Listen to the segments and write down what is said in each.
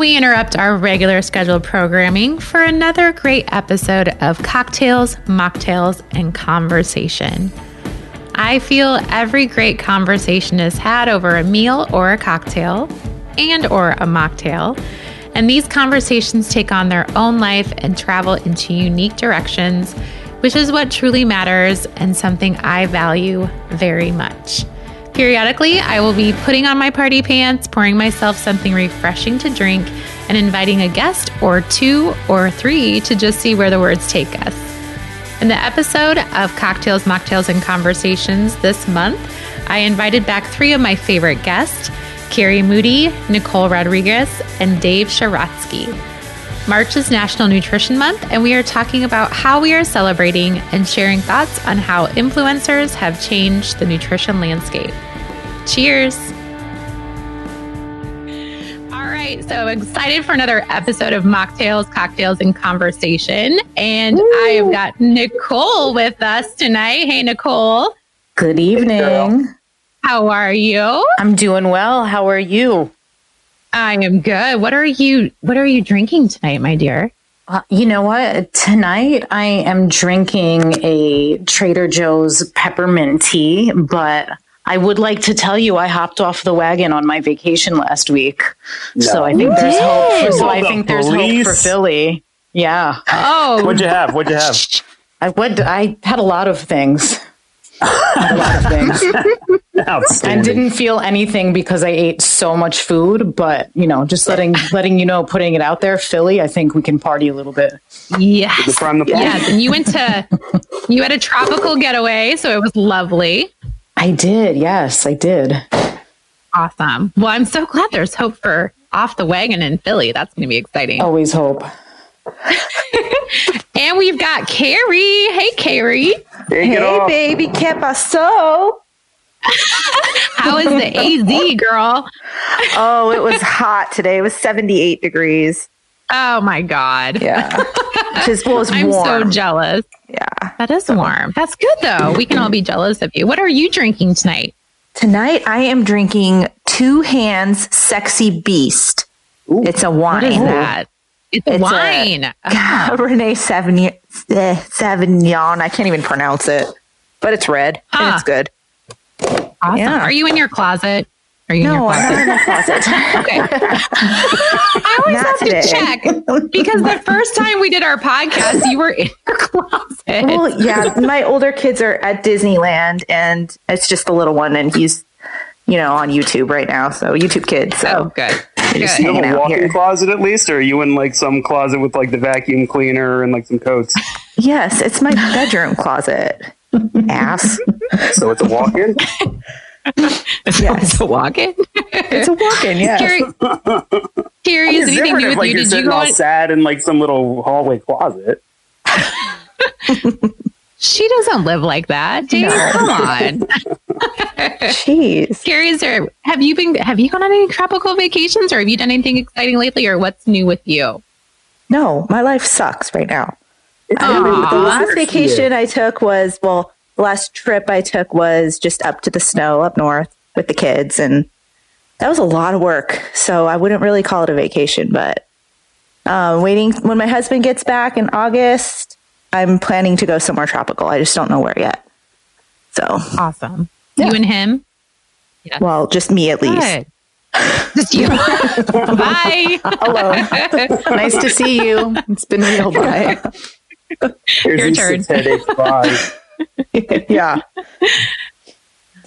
we interrupt our regular scheduled programming for another great episode of Cocktails, Mocktails, and Conversation. I feel every great conversation is had over a meal or a cocktail and or a mocktail. And these conversations take on their own life and travel into unique directions, which is what truly matters and something I value very much. Periodically, I will be putting on my party pants, pouring myself something refreshing to drink, and inviting a guest or two or three to just see where the words take us. In the episode of Cocktails, Mocktails, and Conversations this month, I invited back three of my favorite guests Carrie Moody, Nicole Rodriguez, and Dave Sharatsky. March is National Nutrition Month, and we are talking about how we are celebrating and sharing thoughts on how influencers have changed the nutrition landscape. Cheers! All right, so I'm excited for another episode of Mocktails, Cocktails, and Conversation. And Woo. I have got Nicole with us tonight. Hey, Nicole. Good evening. How are you? I'm doing well. How are you? I am good. What are you what are you drinking tonight, my dear? Uh, you know what? Tonight I am drinking a Trader Joe's peppermint tea, but I would like to tell you I hopped off the wagon on my vacation last week. No. So I think there's hope. For, so I think there's hope for Philly. Yeah. Oh. What'd you have? What'd you have? I would I had a lot of things a lot of things. I didn't feel anything because I ate so much food, but you know, just letting letting you know, putting it out there, Philly. I think we can party a little bit. Yes, yes. And you went to you had a tropical getaway, so it was lovely. I did. Yes, I did. Awesome. Well, I'm so glad there's hope for off the wagon in Philly. That's going to be exciting. Always hope. and we've got Carrie. Hey, Carrie. Hey, hey baby, ¿qué pasó? How is the AZ, girl? oh, it was hot today. It was 78 degrees. Oh my God. Yeah. Just was I'm so jealous. Yeah. That is warm. That's good though. We can all be jealous of you. What are you drinking tonight? Tonight I am drinking Two Hands Sexy Beast. Ooh. It's a wine. What is that? It's, it's wine. A, oh. Renee Sauvignon, eh, Sauvignon. I can't even pronounce it, but it's red huh. and it's good. Awesome. Yeah. Are you in your closet? Are you no, in your closet? I'm not in my closet. okay. I always not have today. to check because the first time we did our podcast, you were in your closet. Well, yeah, my older kids are at Disneyland, and it's just the little one, and he's, you know, on YouTube right now. So YouTube kids. So oh, good. You have a walk-in closet at least, or are you in like some closet with like the vacuum cleaner and like some coats? Yes, it's my bedroom closet. Ass. So it's a walk-in. yes. It's a walk-in. it's a walk-in. Yes. Curious, anything new with like, you? Did you go all sad in like some little hallway closet? She doesn't live like that. Dave, no. come on. Jeez. Carrie, is there have you been have you gone on any tropical vacations or have you done anything exciting lately or what's new with you? No, my life sucks right now. The last vacation I took was well, the last trip I took was just up to the snow up north with the kids and that was a lot of work. So I wouldn't really call it a vacation, but uh, waiting when my husband gets back in August, I'm planning to go somewhere tropical. I just don't know where yet. So awesome. Yeah. You and him? Yeah. Well, just me at least. Just you. bye. Hello. nice to see you. It's been real. Bye. Your turn. Yeah.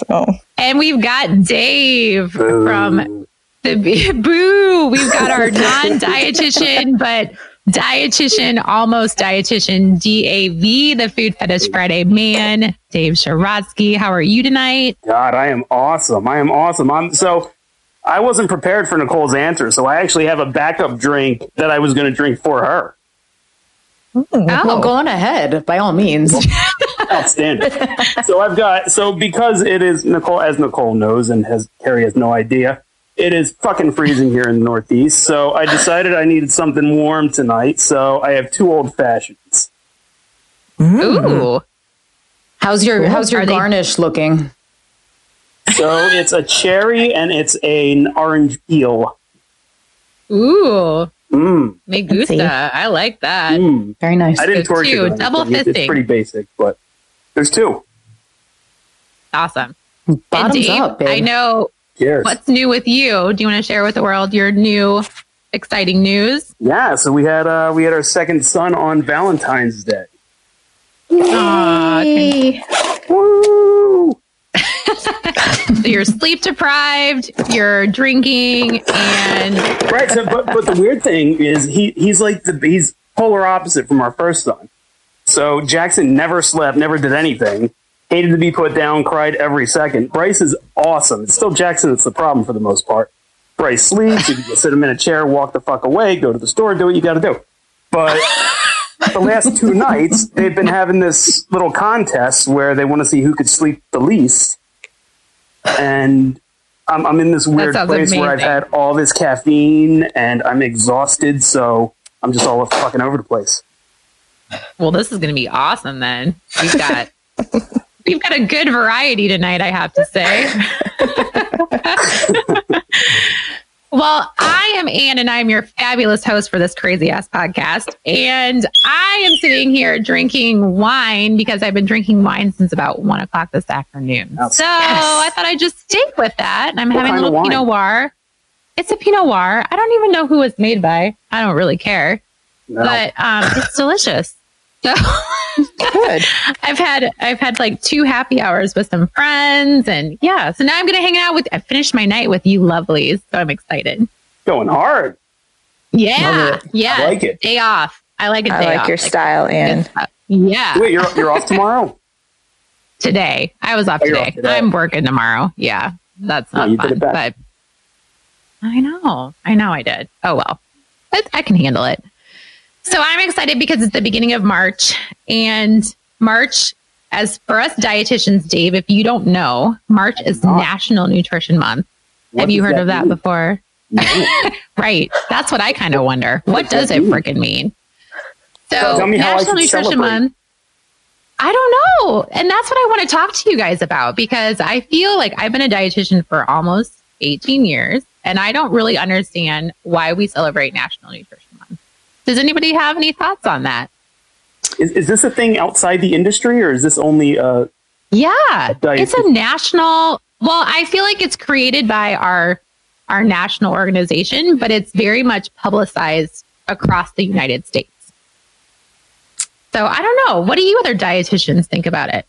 So. And we've got Dave Boo. from the Boo. We've got our non dietitian, but dietitian, almost dietitian, DAV, the Food Fetish Friday man, Dave Sharatsky. How are you tonight? God, I am awesome. I am awesome. I'm so I wasn't prepared for Nicole's answer, so I actually have a backup drink that I was going to drink for her. Oh. Well, go on ahead, by all means. Outstanding. so I've got so because it is Nicole, as Nicole knows, and has Carrie has no idea it is fucking freezing here in the Northeast, so I decided I needed something warm tonight. So I have two old fashions. Mm. Ooh, how's your how's your garnish they- looking? So it's a cherry and it's an orange peel. Ooh, Mm, me Fancy. gusta. I like that. mm. Very nice. I didn't torture too. them. Double It's- It's pretty basic, but there's two. Awesome. Bottoms Dave, up, babe. I know Cheers. what's new with you. Do you want to share with the world your new exciting news? Yeah, so we had uh we had our second son on Valentine's Day. Aw, Yay. Woo! So you're sleep deprived, you're drinking, and Right. So, but but the weird thing is he he's like the he's polar opposite from our first son. So Jackson never slept, never did anything. Hated to be put down, cried every second. Bryce is awesome. It's still Jackson that's the problem for the most part. Bryce sleeps. You can sit him in a chair, walk the fuck away, go to the store, do what you got to do. But the last two nights, they've been having this little contest where they want to see who could sleep the least. And I'm, I'm in this weird place where I've had all this caffeine and I'm exhausted, so I'm just all fucking over the place. well, this is going to be awesome. Then we've got we've got a good variety tonight. I have to say. Well, I am Anne and I'm your fabulous host for this crazy ass podcast. And I am sitting here drinking wine because I've been drinking wine since about one o'clock this afternoon. That's- so I thought I'd just stick with that. And I'm What having a little Pinot Noir. It's a Pinot Noir. I don't even know who it's made by. I don't really care, No. but um, it's delicious. So Good. I've had I've had like two happy hours with some friends, and yeah. So now I'm gonna hang out with. I finished my night with you, lovelies. So I'm excited. Going hard. Yeah, yeah. I like it. Day off. I like a day I like off. your style, Anne. Yeah, Wait, you're, you're off tomorrow? today. I was off Oh, today. off today. I'm working tomorrow. Yeah, that's No, not you did fun. it. But I know, I know, I did. Oh well, I, I can handle it. So I'm excited because it's the beginning of March, and March, as for us dietitians, Dave, if you don't know, March is not. National Nutrition Month. What Have you heard of that mean? before? No. Right. That's what I kind of wonder. What does does it freaking mean? So, Tell- tell me National Nutrition celebrate. Month. I don't know. And that's what I want to talk to you guys about because I feel like I've been a dietitian for almost 18 years and I don't really understand why we celebrate National Nutrition Month. Does anybody have any thoughts on that? Is, is this a thing outside the industry or is this only uh, Yeah, diet- it's a national. Well, I feel like it's created by our our national organization, but it's very much publicized across the United States. So I don't know. What do you other dietitians think about it?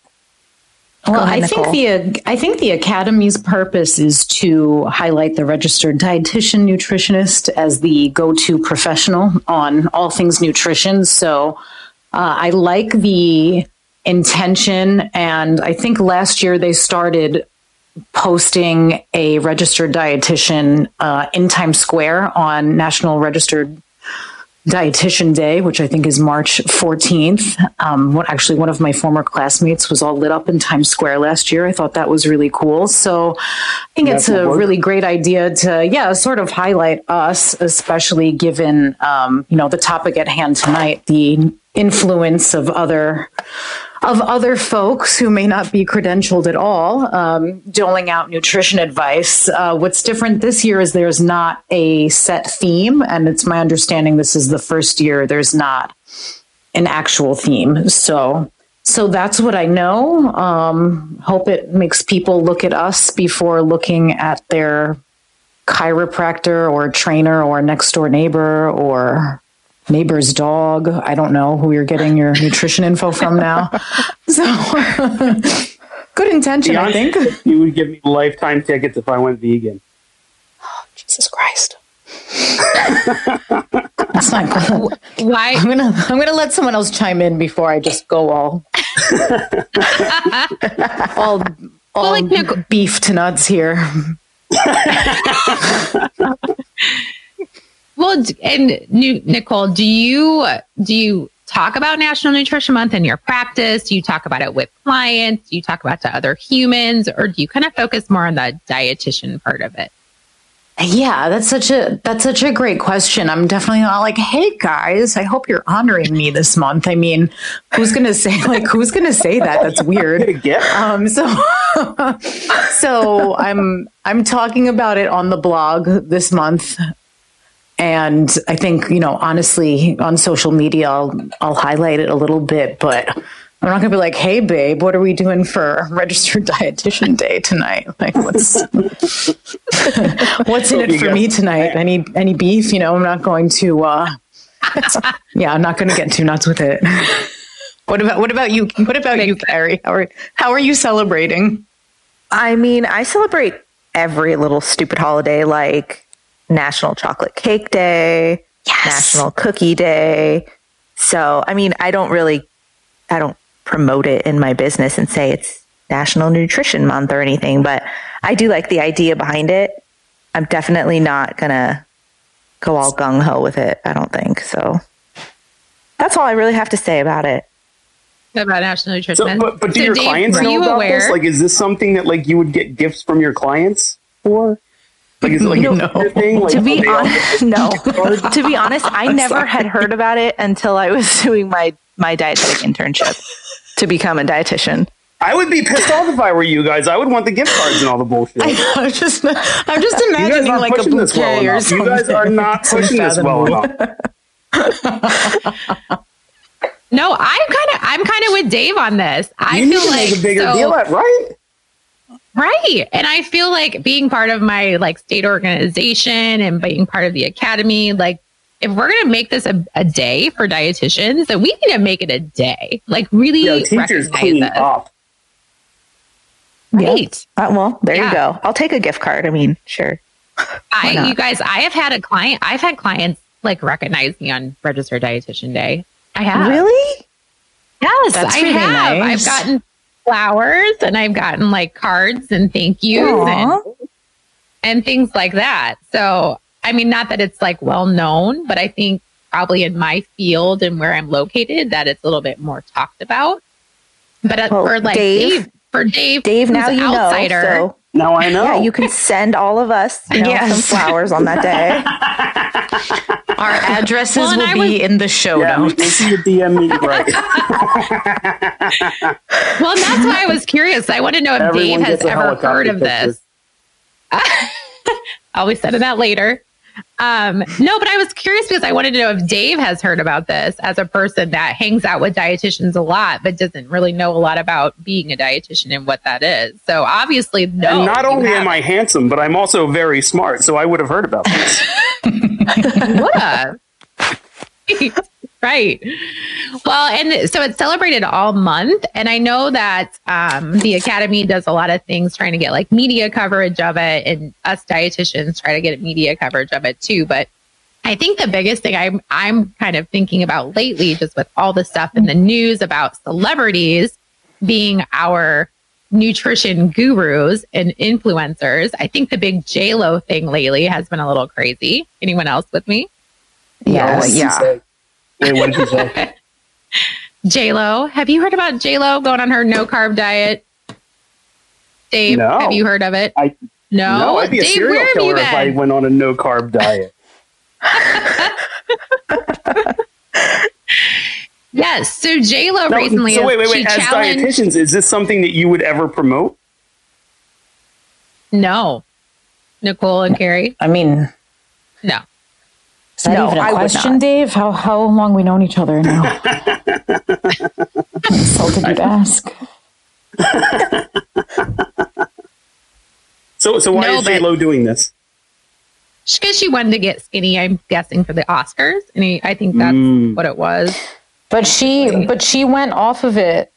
Well, I think the I think the academy's purpose is to highlight the registered dietitian nutritionist as the go-to professional on all things nutrition. So uh, I like the intention, and I think last year they started posting a registered dietitian uh, in Times Square on National Registered Dietitian Day, which I think is March 14th. Um, what actually one of my former classmates was all lit up in Times Square last year. I thought that was really cool. So I think it's a work. really great idea to, yeah, sort of highlight us, especially given, um, you know, the topic at hand tonight, the influence of other of other folks who may not be credentialed at all, um, doling out nutrition advice. Uh, what's different this year is there's not a set theme, and it's my understanding this is the first year there's not an actual theme. So, so that's what I know. Um, hope it makes people look at us before looking at their chiropractor or trainer or next door neighbor or neighbor's dog. I don't know who you're getting your nutrition info from now. So good intention, I think. you would give me lifetime tickets if I went vegan. Jesus Christ. That's not good. Why? I'm gonna I'm gonna let someone else chime in before I just go all all all like, beef to nuts here. Well, and Nicole, do you do you talk about National Nutrition Month in your practice? Do you talk about it with clients? Do you talk about it to other humans, or do you kind of focus more on the dietitian part of it? Yeah, that's such a that's such a great question. I'm definitely not like, hey guys, I hope you're honoring me this month. I mean, who's gonna say like who's gonna say that? That's weird. Get Um, so, so I'm I'm talking about it on the blog this month, And I think, you know, honestly, on social media, I'll, I'll highlight it a little bit, but I'm not going to be like, hey, babe, what are we doing for registered dietitian day tonight? Like, what's, what's in it for me tonight? Any, any beef? You know, I'm not going to, uh, yeah, I'm not going to get too nuts with it. What about, what about you? What about you, Carrie? How are, how are you celebrating? I mean, I celebrate every little stupid holiday like National Chocolate Cake Day, yes. National Cookie Day. So, I mean, I don't really, I don't promote it in my business and say it's National Nutrition Month or anything, but I do like the idea behind it. I'm definitely not going to go all gung ho with it. I don't think so. That's all I really have to say about it about National Nutrition so, But, but do so your Dave, clients know about aware? this? Like, is this something that like you would get gifts from your clients for? Like, is it like no. thing? Like, to be honest, no. to be honest, I I'm never sorry. had heard about it until I was doing my my dietetic internship to become a dietitian. I would be pissed off if I were you guys. I would want the gift cards and all the bullshit. I am just, I'm just imagining like a bouquet well or something. You guys are not pushing this well enough. No, I'm kind of I'm kind of with Dave on this. I you feel like make a bigger so, deal at right. Right. And I feel like being part of my like state organization and being part of the academy, like if we're going to make this a, a, day for dietitians, then we need to make it a day. Like really yeah, teachers clean it. up. Right. Uh, well, there yeah. you go. I'll take a gift card. I mean, sure. I, you guys, I have had a client, I've had clients like recognize me on registered dietitian day. I have. Really? Yes, That's I have. Nice. I've gotten flowers and I've gotten like cards and thank yous and, and things like that. So, I mean, not that it's like well known, but I think probably in my field and where I'm located that it's a little bit more talked about. But uh, well, for like Dave, Dave, for Dave, Dave, now you outsider, know. So now I know. Yeah, you can send all of us you know, yes. some flowers on that day. Our addresses well, will be in the show yeah, notes. You DM me right. well, that's why I was curious. I want to know if Everyone Dave has ever heard of picture. this. I'll be sending that later. Um, no, but I was curious because I wanted to know if Dave has heard about this as a person that hangs out with dietitians a lot, but doesn't really know a lot about being a dietitian and what that is. So obviously, no. And not only am I handsome, but I'm also very smart. So I would have heard about this. would have. right. Well, and so it's celebrated all month. And I know that um, the Academy does a lot of things trying to get like media coverage of it, and us dietitians try to get media coverage of it too. But I think the biggest thing I'm I'm kind of thinking about lately, just with all the stuff in the news about celebrities being our nutrition gurus and influencers, I think the big J Lo thing lately has been a little crazy. Anyone else with me? Yes. yeah. Wait, what did you say? J Lo. Have you heard about J Lo going on her no carb diet? Dave, no. have you heard of it? I no. No, I'd be Dave, a serial killer if I went on a no carb diet. yes. So J Lo no, recently. So wait, wait, wait. As challenged... dietitians, is this something that you would ever promote? No. Nicole and Carrie. I mean, no. Is that no, even a I question, Dave? How how long we known each other now? insulted you to ask. so so why no, is J Lo doing this? Because she wanted to get skinny, I'm guessing for the Oscars, and he, I think that's mm. what it was. But she but she went off of it.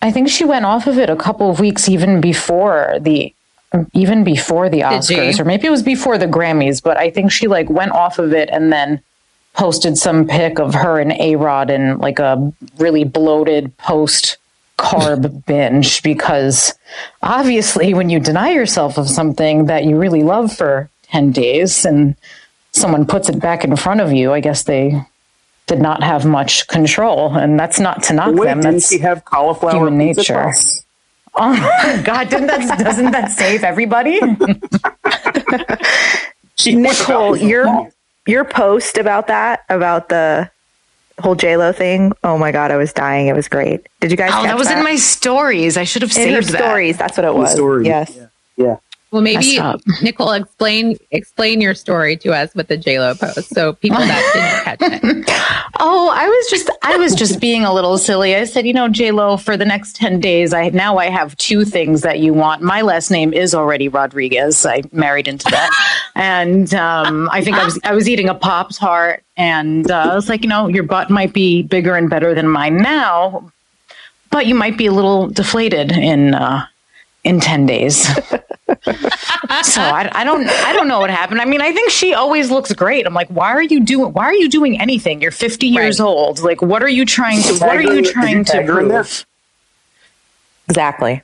I think she went off of it a couple of weeks even before the even before the Oscars, or maybe it was before the Grammys, but I think she like went off of it and then posted some pic of her and A Rod in like a really bloated post carb binge because obviously when you deny yourself of something that you really love for 10 days and someone puts it back in front of you, I guess they did not have much control. And that's not to knock Wait, them. That's she have cauliflower human nature. Oh God! Didn't that doesn't that save everybody? Nicole, your your post about that about the whole J Lo thing. Oh my God, I was dying. It was great. Did you guys? Oh, that was that? in my stories. I should have in saved her stories. That's what it was. Stories. Yes. Yeah. yeah. Well, maybe Nicole explain explain your story to us with the J Lo post, so people that didn't catch it. oh, I was just I was just being a little silly. I said, you know, J Lo, for the next ten days, I now I have two things that you want. My last name is already Rodriguez. I married into that, and um, I think I was I was eating a pop tart, and uh, I was like, you know, your butt might be bigger and better than mine now, but you might be a little deflated in. Uh, in 10 days. So I, I, don't I don't know what happened. I mean, I think she always looks great. I'm like, why are you doing why are you doing anything? You're 50 years right. old. Like what are you trying to what are you trying to prove? Exactly.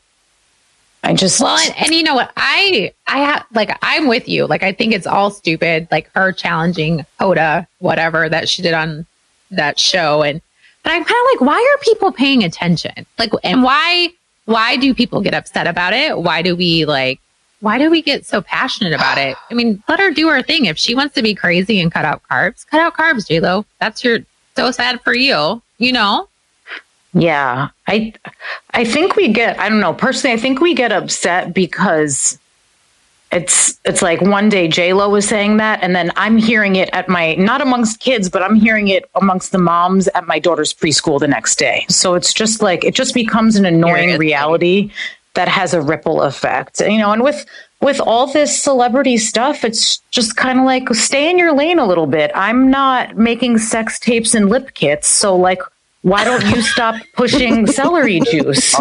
I just well, and, and you know what? I I have like I'm with you. Like I think it's all stupid. Like her challenging Hoda, whatever that she did on that show, and but I'm kind of like, why are people paying attention? Like, and why why do people get upset about it? Why do we like, why do we get so passionate about it? I mean, let her do her thing. If she wants to be crazy and cut out carbs, cut out carbs, J-Lo. That's your, so sad for you, you know? Yeah. I, I think we get, I don't know, personally, I think we get upset because it's it's like one day J Lo was saying that, and then I'm hearing it at my not amongst kids, but I'm hearing it amongst the moms at my daughter's preschool the next day. So it's just like it just becomes an annoying reality that has a ripple effect. You know, and with with all this celebrity stuff, it's just kind of like stay in your lane a little bit. I'm not making sex tapes and lip kits, so like, why don't you stop pushing celery juice?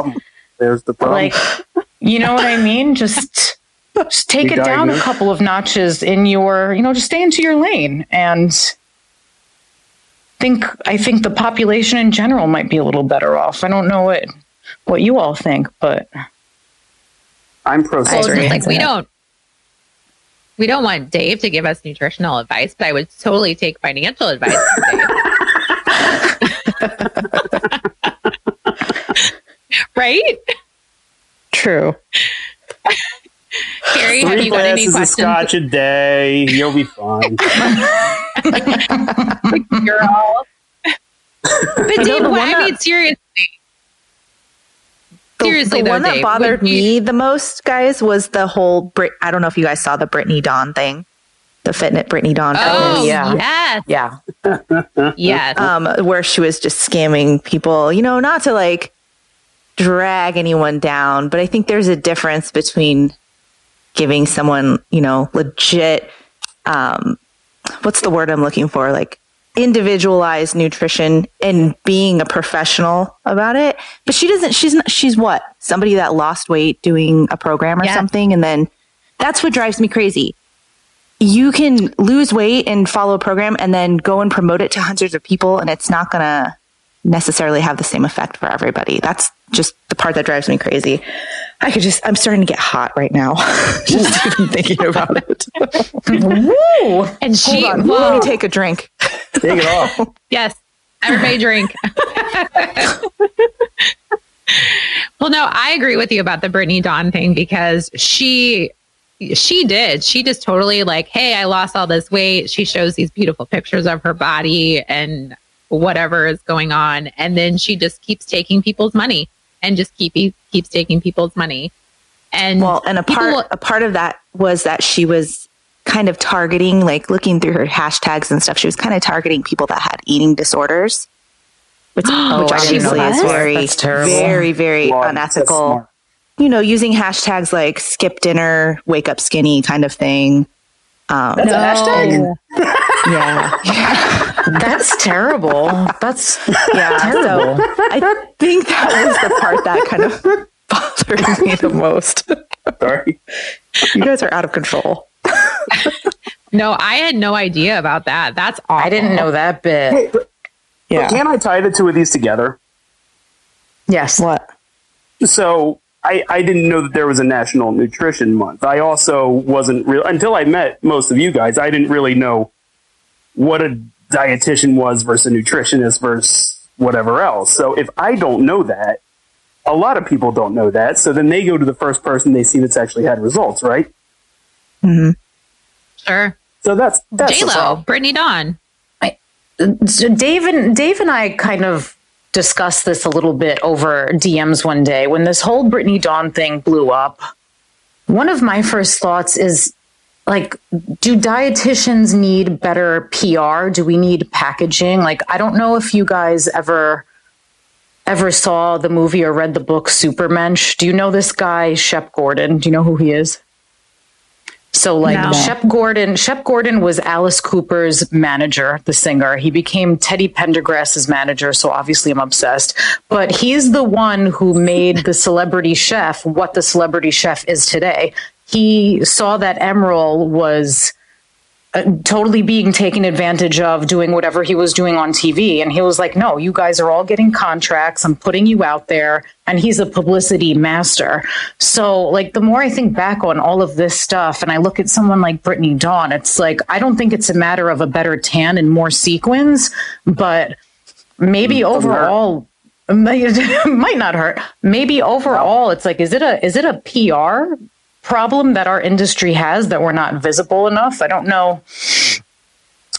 There's the problem. Like, you know what I mean? Just just take it down a couple of notches in your, you know, just stay into your lane and think I think the population in general might be a little better off. I don't know what what you all think, but I'm pro like we don't we don't want Dave to give us nutritional advice, but I would totally take financial advice right? True. Carrie, Three have you got any questions? Of scotch a day. You'll be fine. Girl. But Dave, well, I mean, seriously. The, though, one that Dave, bothered me the most, guys, was the whole. Brit- I don't know if you guys saw the Brittany Dawn thing, the Fitnet Brittany Dawn. Oh, yeah, yes, yeah, yes. Um, where she was just scamming people. You know, not to like drag anyone down, but I think there's a difference between giving someone, you know, legit, um, what's the word I'm looking for? Like individualized nutrition and being a professional about it. But she doesn't, she's not, she's what? Somebody that lost weight doing a program or yeah. something. And then that's what drives me crazy. You can lose weight and follow a program and then go and promote it to hundreds of people and it's not going to necessarily have the same effect for everybody. That's just the part that drives me crazy. I could just, I'm starting to get hot right now. just even thinking about it. Woo! And she, Hold on, let me take a drink. Take it off. yes. Everybody drink. well, no, I agree with you about the Brittany Dawn thing because she, she did. She just totally like, hey, I lost all this weight. She shows these beautiful pictures of her body and whatever is going on. And then she just keeps taking people's money and just keep keeps taking people's money. And well, and a part will, a part of that was that she was kind of targeting, like looking through her hashtags and stuff. She was kind of targeting people that had eating disorders, which, oh, which obviously is very, very, very unethical. You know, using hashtags like skip dinner, wake up skinny kind of thing. Um, That's no. a hashtag. yeah, that's terrible. That's yeah, terrible. So I think that was the part that kind of bothered me the most. Sorry, you guys are out of control. no, I had no idea about that. That's awful. I didn't know that bit. Hey, but, yeah. But can I tie the two of these together? Yes. What? So I, I didn't know that there was a National Nutrition Month. I also wasn't real until I met most of you guys. I didn't really know what a dietitian was versus a nutritionist versus whatever else. So if I don't know that, a lot of people don't know that. So then they go to the first person they see that's actually had results, right? Mm-hmm. Sure. So that's that's J Lo, Brittany Dawn. I, so Dave and Dave and I kind of discussed this a little bit over DMs one day when this whole Brittany Dawn thing blew up. one of my first thoughts is like do dietitians need better PR? Do we need packaging? Like I don't know if you guys ever ever saw the movie or read the book Supermensch. Do you know this guy Shep Gordon? Do you know who he is? So like no. Shep Gordon, Shep Gordon was Alice Cooper's manager, the singer. He became Teddy Pendergrass's manager, so obviously I'm obsessed. But he's the one who made the celebrity chef what the celebrity chef is today. He saw that Emeril was Uh, totally being taken advantage of doing whatever he was doing on TV. And he was like, no, you guys are all getting contracts. I'm putting you out there. And he's a publicity master. So, like, the more I think back on all of this stuff and I look at someone like Brittany Dawn, it's like, I don't think it's a matter of a better tan and more sequins, but maybe mm, overall. Might not hurt. Maybe overall, it's like, is it a is it a PR problem that our industry has that we're not visible enough. I don't know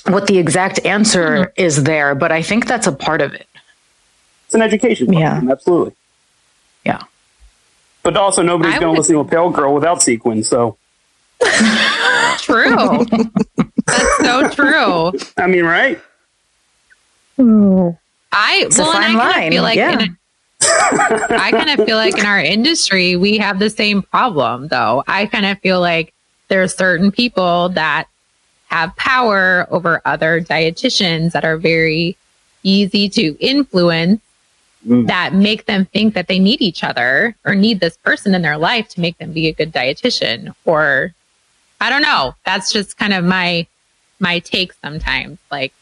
what the exact answer mm-hmm. is there, but I think that's a part of it. It's an education problem, yeah. absolutely. Yeah. But also, nobody's going to listen to a pale girl without sequins, so. true. that's so true. I mean, right? I it's well, and I kind of feel like yeah. in, I kind of feel like in our industry, we have the same problem, though. I kind of feel like there are certain people that have power over other dietitians that are very easy to influence mm. that make them think that they need each other or need this person in their life to make them be a good dietitian or I don't know. That's just kind of my my take sometimes. Like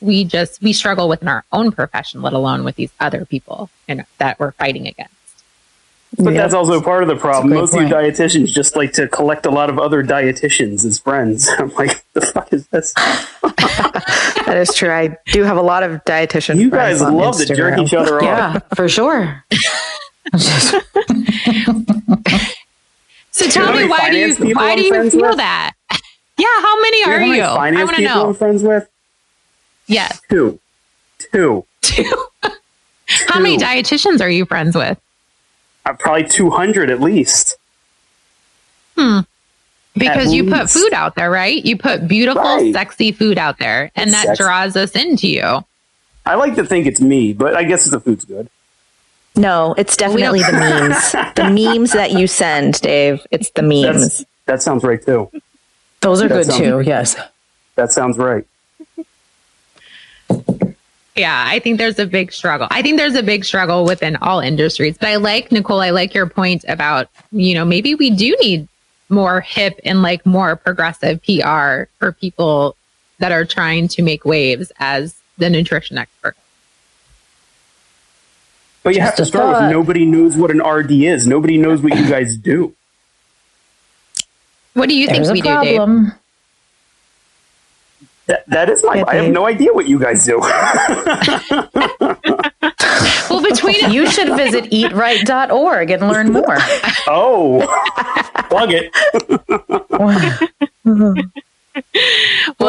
we just we struggle within our own profession, let alone with these other people and that we're fighting against. But that's also part of the problem. Most point. of you dietitians just like to collect a lot of other dietitians as friends. I'm like, the fuck is this? that is true. I do have a lot of dietitians. You guys love Instagram. to jerk each other off. Yeah, for sure. so tell me, why do you why do you feel with? that? Yeah, how many are you? I want to know. I'm friends with. Yes. Two. Two. Two. How many dietitians are you friends with? Uh, probably 200 at least. Hmm. Because at you least. put food out there, right? You put beautiful, right. sexy food out there, and it's that sexy. draws us into you. I like to think it's me, but I guess the food's good. No, it's definitely the memes. the memes that you send, Dave. It's the memes. That's, that sounds right too. Those are that good sounds, too. Yes. That sounds right. Yeah, I think there's a big struggle. I think there's a big struggle within all industries. But I like, Nicole, I like your point about, you know, maybe we do need more hip and like more progressive PR for people that are trying to make waves as the nutrition expert. But you Just have to start thought. with nobody knows what an RD is. Nobody knows what you guys do. What do you There's think we do, Dave? That, that is my. I have no idea what you guys do. well, between you should visit eatright.org and learn more. Oh, plug it. well,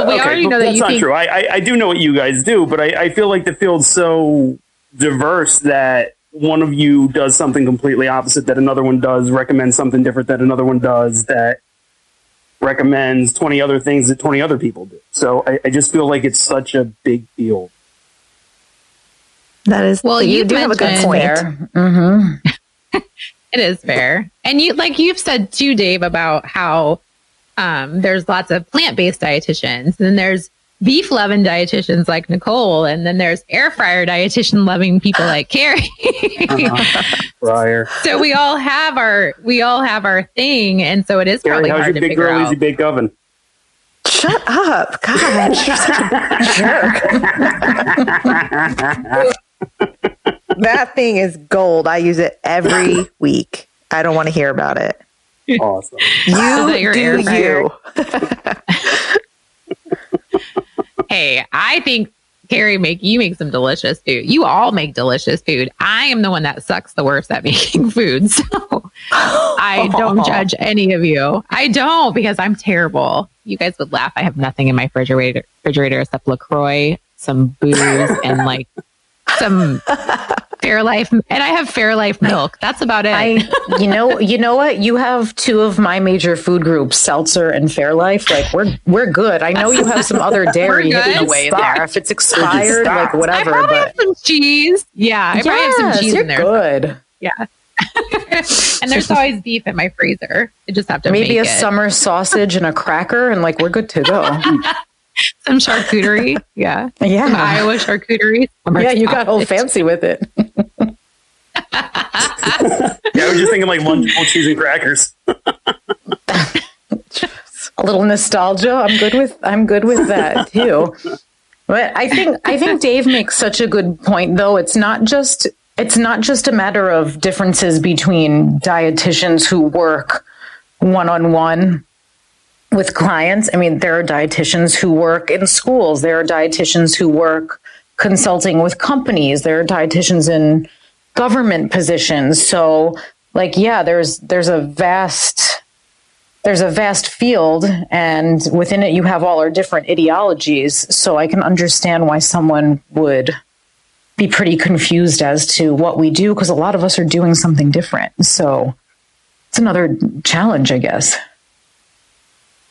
we okay, already know that that's you not think- true. I, I, I do know what you guys do, but I, I feel like the field's so diverse that one of you does something completely opposite that another one does, recommends something different that another one does, that recommends 20 other things that 20 other people do. So I, I just feel like it's such a big field. That is well, you, you do have a good point. Mm-hmm. it is fair, and you like you've said too, Dave, about how um, there's lots of plant based dietitians, and there's beef loving dietitians like Nicole, and then there's air fryer dietitian loving people like Carrie. uh-huh. Fryer. So we all have our we all have our thing, and so it is Carrie, probably how's hard your to big girl out. easy bake oven? Shut up, God! You're such a jerk. that thing is gold. I use it every week. I don't want to hear about it. Awesome. You do you hey, I think Carrie make you make some delicious food. You all make delicious food. I am the one that sucks the worst at making food. So I don't judge any of you. I don't because I'm terrible. You guys would laugh. I have nothing in my refrigerator refrigerator except LaCroix, some booze, and like some Fairlife and I have Fairlife milk. That's about it. I, you know, you know what? You have two of my major food groups, Seltzer and Fairlife. Like we're we're good. I know you have some other dairy hidden away Stop. there. If it's expired, Stop. like I whatever. probably But have some cheese. Yeah, I probably have some Yes, cheese you're in there. good. Yeah. and there's always beef in my freezer. I just have to Maybe make a it. summer sausage and a cracker, and like we're good to go. some charcuterie. Yeah. Yeah. Some Yeah, Iowa charcuterie. yeah. You got all sausage. fancy with it. Yeah, I was just thinking like Lunchable cheese and crackers. a little nostalgia. I'm good with I'm good with that too. But I think I think Dave makes such a good point though. It's not just it's not just a matter of differences between dietitians who work one on one with clients. I mean, there are dietitians who work in schools, there are dietitians who work consulting with companies, there are dietitians in government positions. So like yeah, there's there's a vast there's a vast field and within it you have all our different ideologies. So i can understand why someone would be pretty confused as to what we do because a lot of us are doing something different. So it's another challenge i guess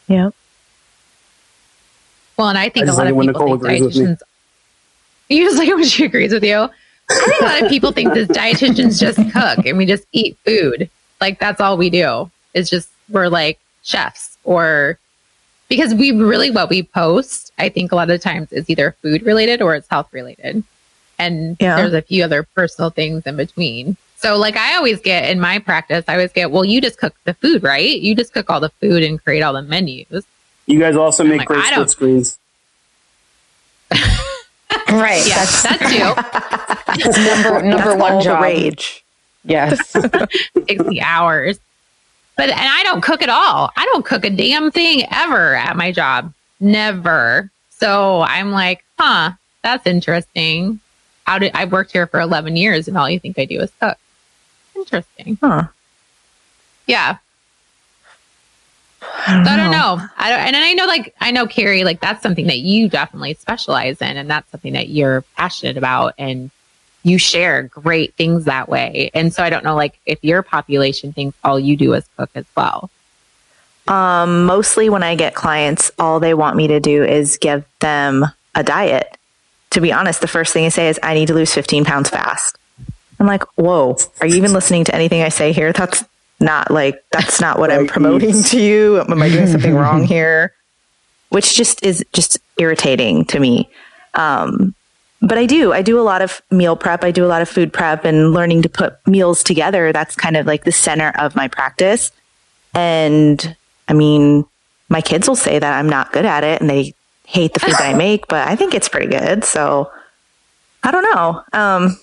Yeah. Well, and I think I a lot like of people Nicole think agrees with me. dietitians. You just like it when she agrees with you. I think a lot of people think that dietitians just cook and we just eat food. Like that's all we do. It's just we're like chefs or because we really what we post, I think a lot of times is either food related or it's health related. And Yeah. there's a few other personal things in between. So like I always get in my practice, I always get, well, you just cook the food, right? You just cook all the food and create all the menus. You guys also make like, great I split screens. right Yeah, that's, that's you. that's number number That's one job the rage. yes takes me hours. But and I don't cook at all. I don't cook a damn thing ever at my job. Never. So I'm like, huh, that's interesting. How did I worked here for 11 years and all you think I do is cook? Interesting. Huh. Yeah. I don't, So I don't know. I don't, and I know, like, I know, Carrie, like, that's something that you definitely specialize in, and that's something that you're passionate about, and you share great things that way. And so I don't know, like, if your population thinks all you do is cook as well. Um, mostly when I get clients, all they want me to do is give them a diet. To be honest, the first thing I say is, I need to lose 15 pounds fast. I'm like, whoa, are you even listening to anything I say here? That's not like, that's not what I'm promoting to you. Am I doing something wrong here? Which just is just irritating to me. Um, but I do, I do a lot of meal prep. I do a lot of food prep and learning to put meals together. That's kind of like the center of my practice. And I mean, my kids will say that I'm not good at it and they hate the food that I make, but I think it's pretty good. So I don't know. Um,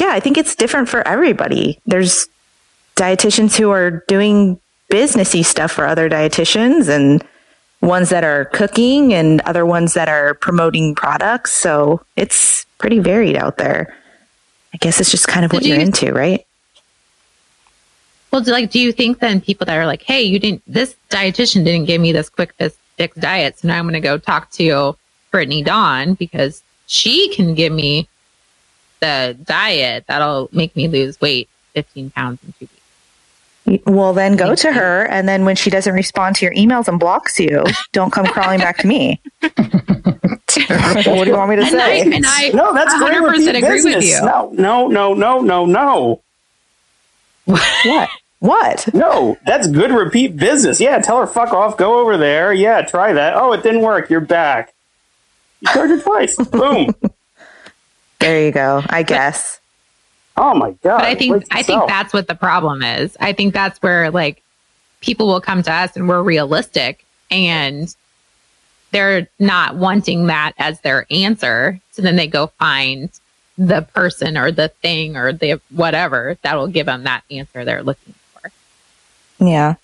yeah, I think it's different for everybody. There's dietitians who are doing businessy stuff for other dietitians and ones that are cooking and other ones that are promoting products. So it's pretty varied out there. I guess it's just kind of Did what you're you- into, right? Well, do, like, do you think then people that are like, hey, you didn't, this dietitian didn't give me this quick fix diet. So now I'm going to go talk to Brittany Dawn because she can give me the diet that'll make me lose weight 15 pounds in two weeks. Well, then go to her, and then when she doesn't respond to your emails and blocks you, don't come crawling back to me. what do you want me to And I, say? and I No, that's 100% repeat agree with you. No, no, no, no, no, no. what? What? No, that's good repeat business. Yeah, tell her fuck off, go over there. Yeah, try that. Oh, it didn't work. You're back. You charge her twice. Boom. There you go. I guess. Oh my god. but I think I think that's what the problem is. I think that's where like people will come to us and we're realistic and they're not wanting that as their answer. So then they go find the person or the thing or the whatever that will give them that answer they're looking for. Yeah.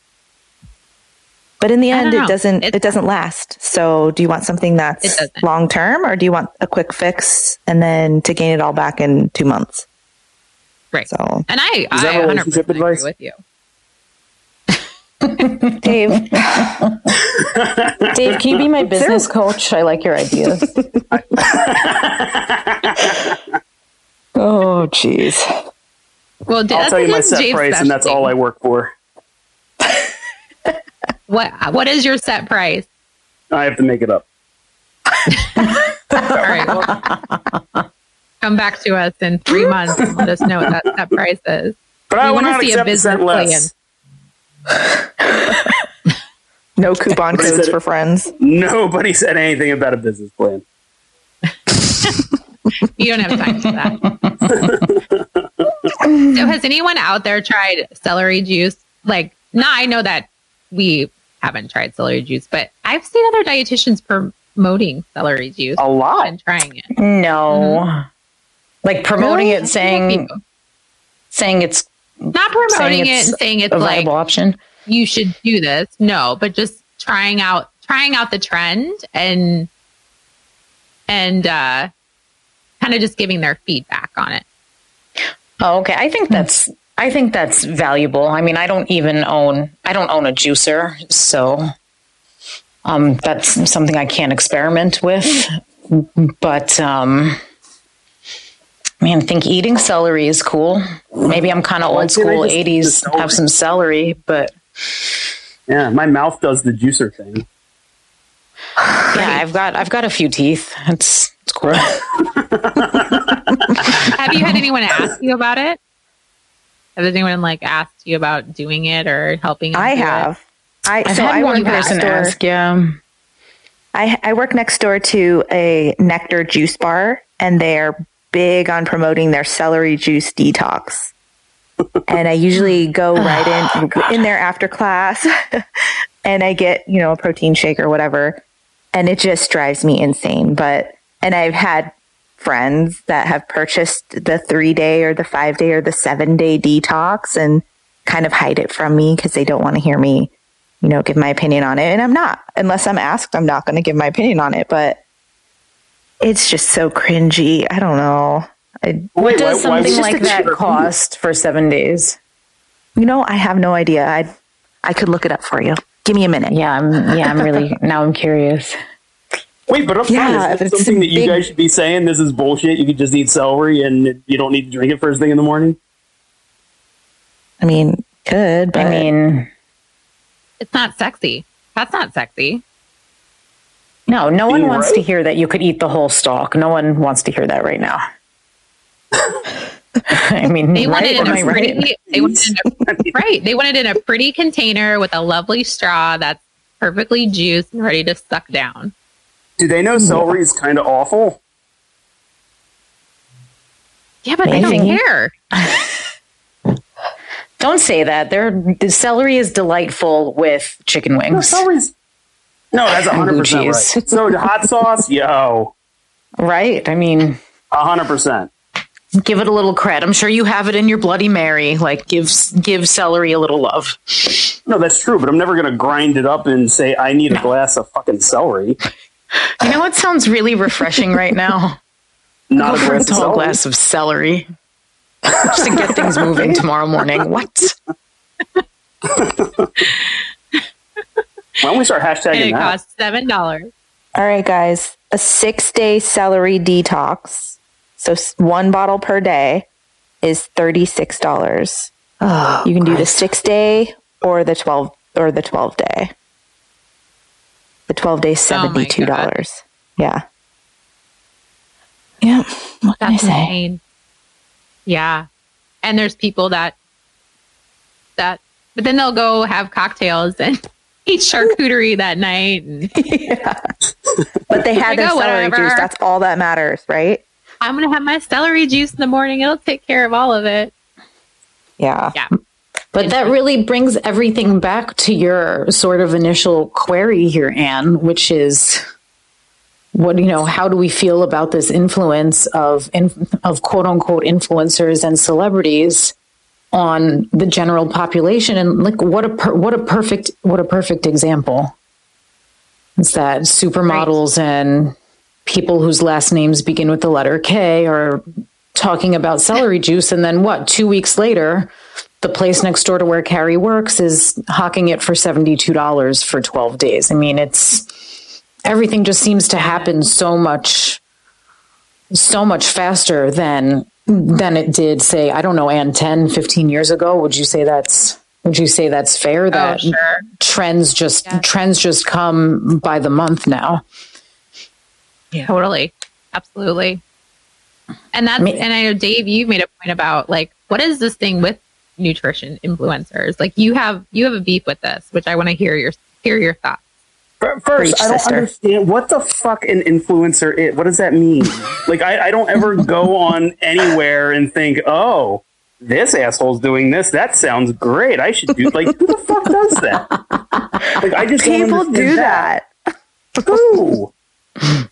But in the end, it doesn't. It's- it doesn't last. So, do you want something that's long term, or do you want a quick fix and then to gain it all back in two months? Right. So, And I, Is that I 100% relationship agree advice? with you. Dave, dave can you be my business coach i like your ideas Oh, jeez. Well, I'll tell you my set Jade's price, and that's all I work for. What What is your set price? I have to make it up. All right. Well, come back to us in three months and let us know what that, that price is. But I We will wanna see a accept a cent business less. No coupon What is codes it? for friends. Nobody said anything about a business plan. You don't have time for that. so, has anyone out there tried celery juice? Like, no, I know that we haven't tried celery juice, but I've seen other dietitians promoting celery juice A lot. and trying it. No. Like promoting Really? it, saying saying it's not promoting saying it and saying it's a like viable option. you should do this. No, but just trying out trying out the trend and and uh kind of just giving their feedback on it. Oh, okay. I think that's I think that's valuable. I mean, I don't even own I don't own a juicer, so um that's something I can't experiment with. But um I mean, I think eating celery is cool. Maybe I'm kind of old school just eat the 80s, have some celery, but Yeah, my mouth does the juicer thing. yeah, I've got I've got a few teeth. It's it's cool. Have you had anyone ask you about it? Has anyone like asked you about doing it or helping? you I do it? have. I I've so had I one person door. ask, yeah. I, I work next door to a Nekter juice bar, and they're big on promoting their celery juice detox. and I usually go oh right in in there after class, and I get you know a protein shake or whatever, and it just drives me insane. But and I've had friends that have purchased the three day or the five day or the seven day detox and kind of hide it from me because they don't want to hear me you know, give my opinion on it. And I'm not, unless I'm asked, I'm not going to give my opinion on it. But it's just so cringy. I don't know. I, What Wait, does why- why something would like that sugar- cost for seven days? you know, I have no idea. I, I could look it up for you. Give me a minute. Yeah, I'm yeah, I'm really now I'm curious. Wait, but up front, Yeah, is this something that you big- guys should be saying? This is bullshit. You could just eat celery and you don't need to drink it first thing in the morning. I mean, could, but I mean, It's not sexy. That's not sexy. no, no one Being wants right? to hear that you could eat the whole stalk. No one wants to hear that right now. I mean, They want right? it in Am a I right? pretty. They want it in a, right. They want it in a pretty container with a lovely straw that's perfectly juiced and ready to suck down. Do they know celery is kind of awful? Yeah, but they don't care. Don't say that. They're, the celery is delightful with chicken No, wings. celery's. No, that's hundred percent right. cheese. So hot sauce, yo, Right? I mean, hundred percent. give it a little cred. I'm sure you have it in your Bloody Mary. Like, give give celery a little love. No, that's true. But I'm never gonna grind it up and say I need a glass of fucking celery. You know what sounds really refreshing right now? Not Go a for a tall glass of celery. Just to get things moving tomorrow morning. What? Why don't we start And hashtagging it that? costs seven dollars. all right, guys, a six day celery detox. So one bottle per day is $36. Oh, You can do the six day or the 12 or the 12 day. The 12 day is Oh my $72. yeah. Yeah. What can I say? insane. Yeah, and there's people that that, but then they'll go have cocktails and eat charcuterie that night. And But they had their oh, celery whatever. juice. That's all that matters, right? I'm gonna have my celery juice in the morning. It'll take care of all of it. Yeah. Yeah. But that really brings everything back to your sort of initial query here, Anne, which is what you know. How do we feel about this influence of in, of quote unquote influencers and celebrities on the general population? And like, what a per, what a perfect what a perfect example. It's that supermodels and people whose last names begin with the letter K are talking about celery juice, and then what? Two weeks later, the place next door to where Carrie works is hawking it for $72 for 12 days. I mean, it's everything just seems to happen so much so much faster than than it did say, I don't know, and 10, 15 years ago. Would you say that's would you say that's fair oh, that oh, sure. trends just yeah. trends just come by the month now? Yeah. Totally. Absolutely. And that's I mean, and I know Dave, you made a point about like what is this thing with nutrition influencers? Like you have you have a beef with this, which I want to hear your hear your thoughts. First, I don't sister. understand what the fuck an influencer is. What does that mean? like, I, I don't ever go on anywhere and think, oh, this asshole's doing this. That sounds great. I should do like who the fuck does that? Like I just people do that. that. Who?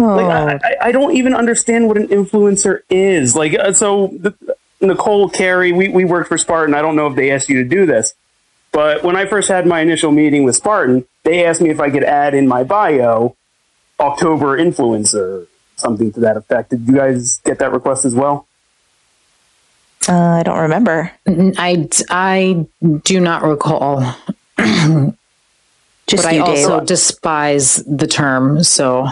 Oh. Like I, I, don't even understand what an influencer is. Like uh, so, the, Nicole Carey, we we worked for Spartan. I don't know if they asked you to do this, but when I first had my initial meeting with Spartan, they asked me if I could add in my bio October influencer, something to that effect. Did you guys get that request as well? Uh, I don't remember. I, I do not recall. Just but I also despise the term. So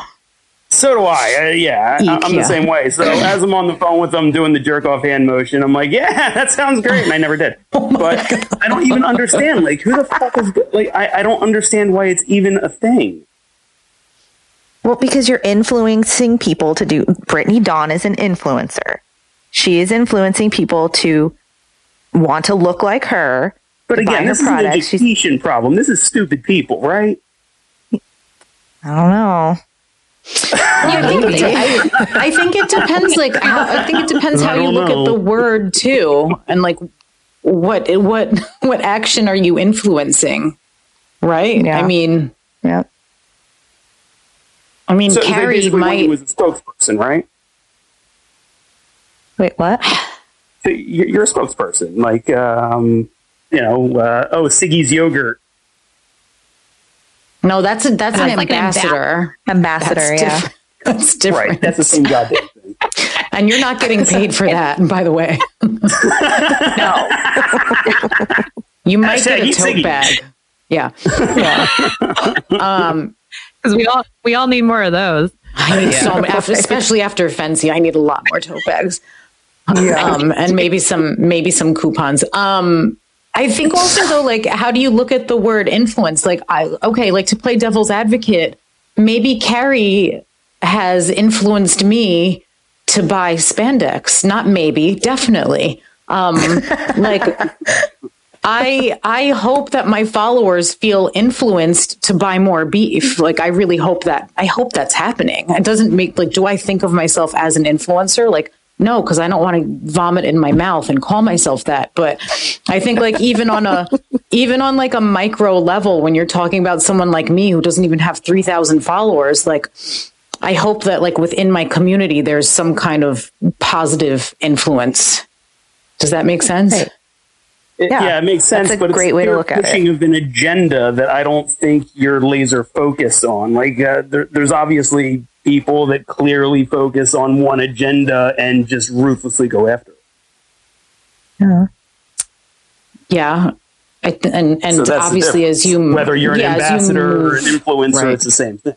so do I. Uh, yeah, I, am the same way. So as I'm on the phone with them doing the jerk off hand motion, I'm like, yeah, that sounds great, and I never did. oh but God. I don't even understand. Like, who the fuck is like? I, I don't understand why it's even a thing. Well, because you're influencing people to do. Brittany Dawn is an influencer. She is influencing people to want to look like her. But again, this product. is an education She's, problem. This is stupid people, right? I don't know. I, think it, I, I, think it depends. Like, how, I think it depends how you look know. at the word too, and like what what what action are you influencing, right? Yeah. I mean, yeah. I mean, so Carrie might was a spokesperson, right? Wait, what? So you're a spokesperson, like um, you know, uh, oh, Siggi's yogurt no, that's a, that's, an like ambassador. An ambassador, that's yeah. Different. That's different. Right, that's the same goddamn thing. and you're not getting paid for that, by the way. no. you might get a tote bag. Yeah. Yeah. um, because we all we all need more of those. I need yeah. so after, especially after FNCE, I need a lot more tote bags. Yeah. Um, and maybe some maybe some coupons. Um, I think also though, like, how do you look at the word influence? Like, I okay, like to play devil's advocate, maybe Carrie has influenced me to buy spandex. Not maybe, definitely. Um, like, I I hope that my followers feel influenced to buy more beef. Like, I really hope that I hope that's happening. It doesn't make like, do I think of myself as an influencer? Like, no, because I don't want to vomit in my mouth and call myself that. But I think like even on a even on like a micro level, when you're talking about someone like me who doesn't even have three thousand followers, like I hope that like within my community there's some kind of positive influence. Does that make sense? Right. It, yeah, yeah, it makes sense. That's a but great way to look at it. of an agenda that I don't think you're laser focused on. Like, uh, there, there's obviously people that clearly focus on one agenda and just ruthlessly go after it. Yeah. Yeah. Th- and and so obviously, as you whether you're an yeah, ambassador move, or an influencer, right. it's the same thing.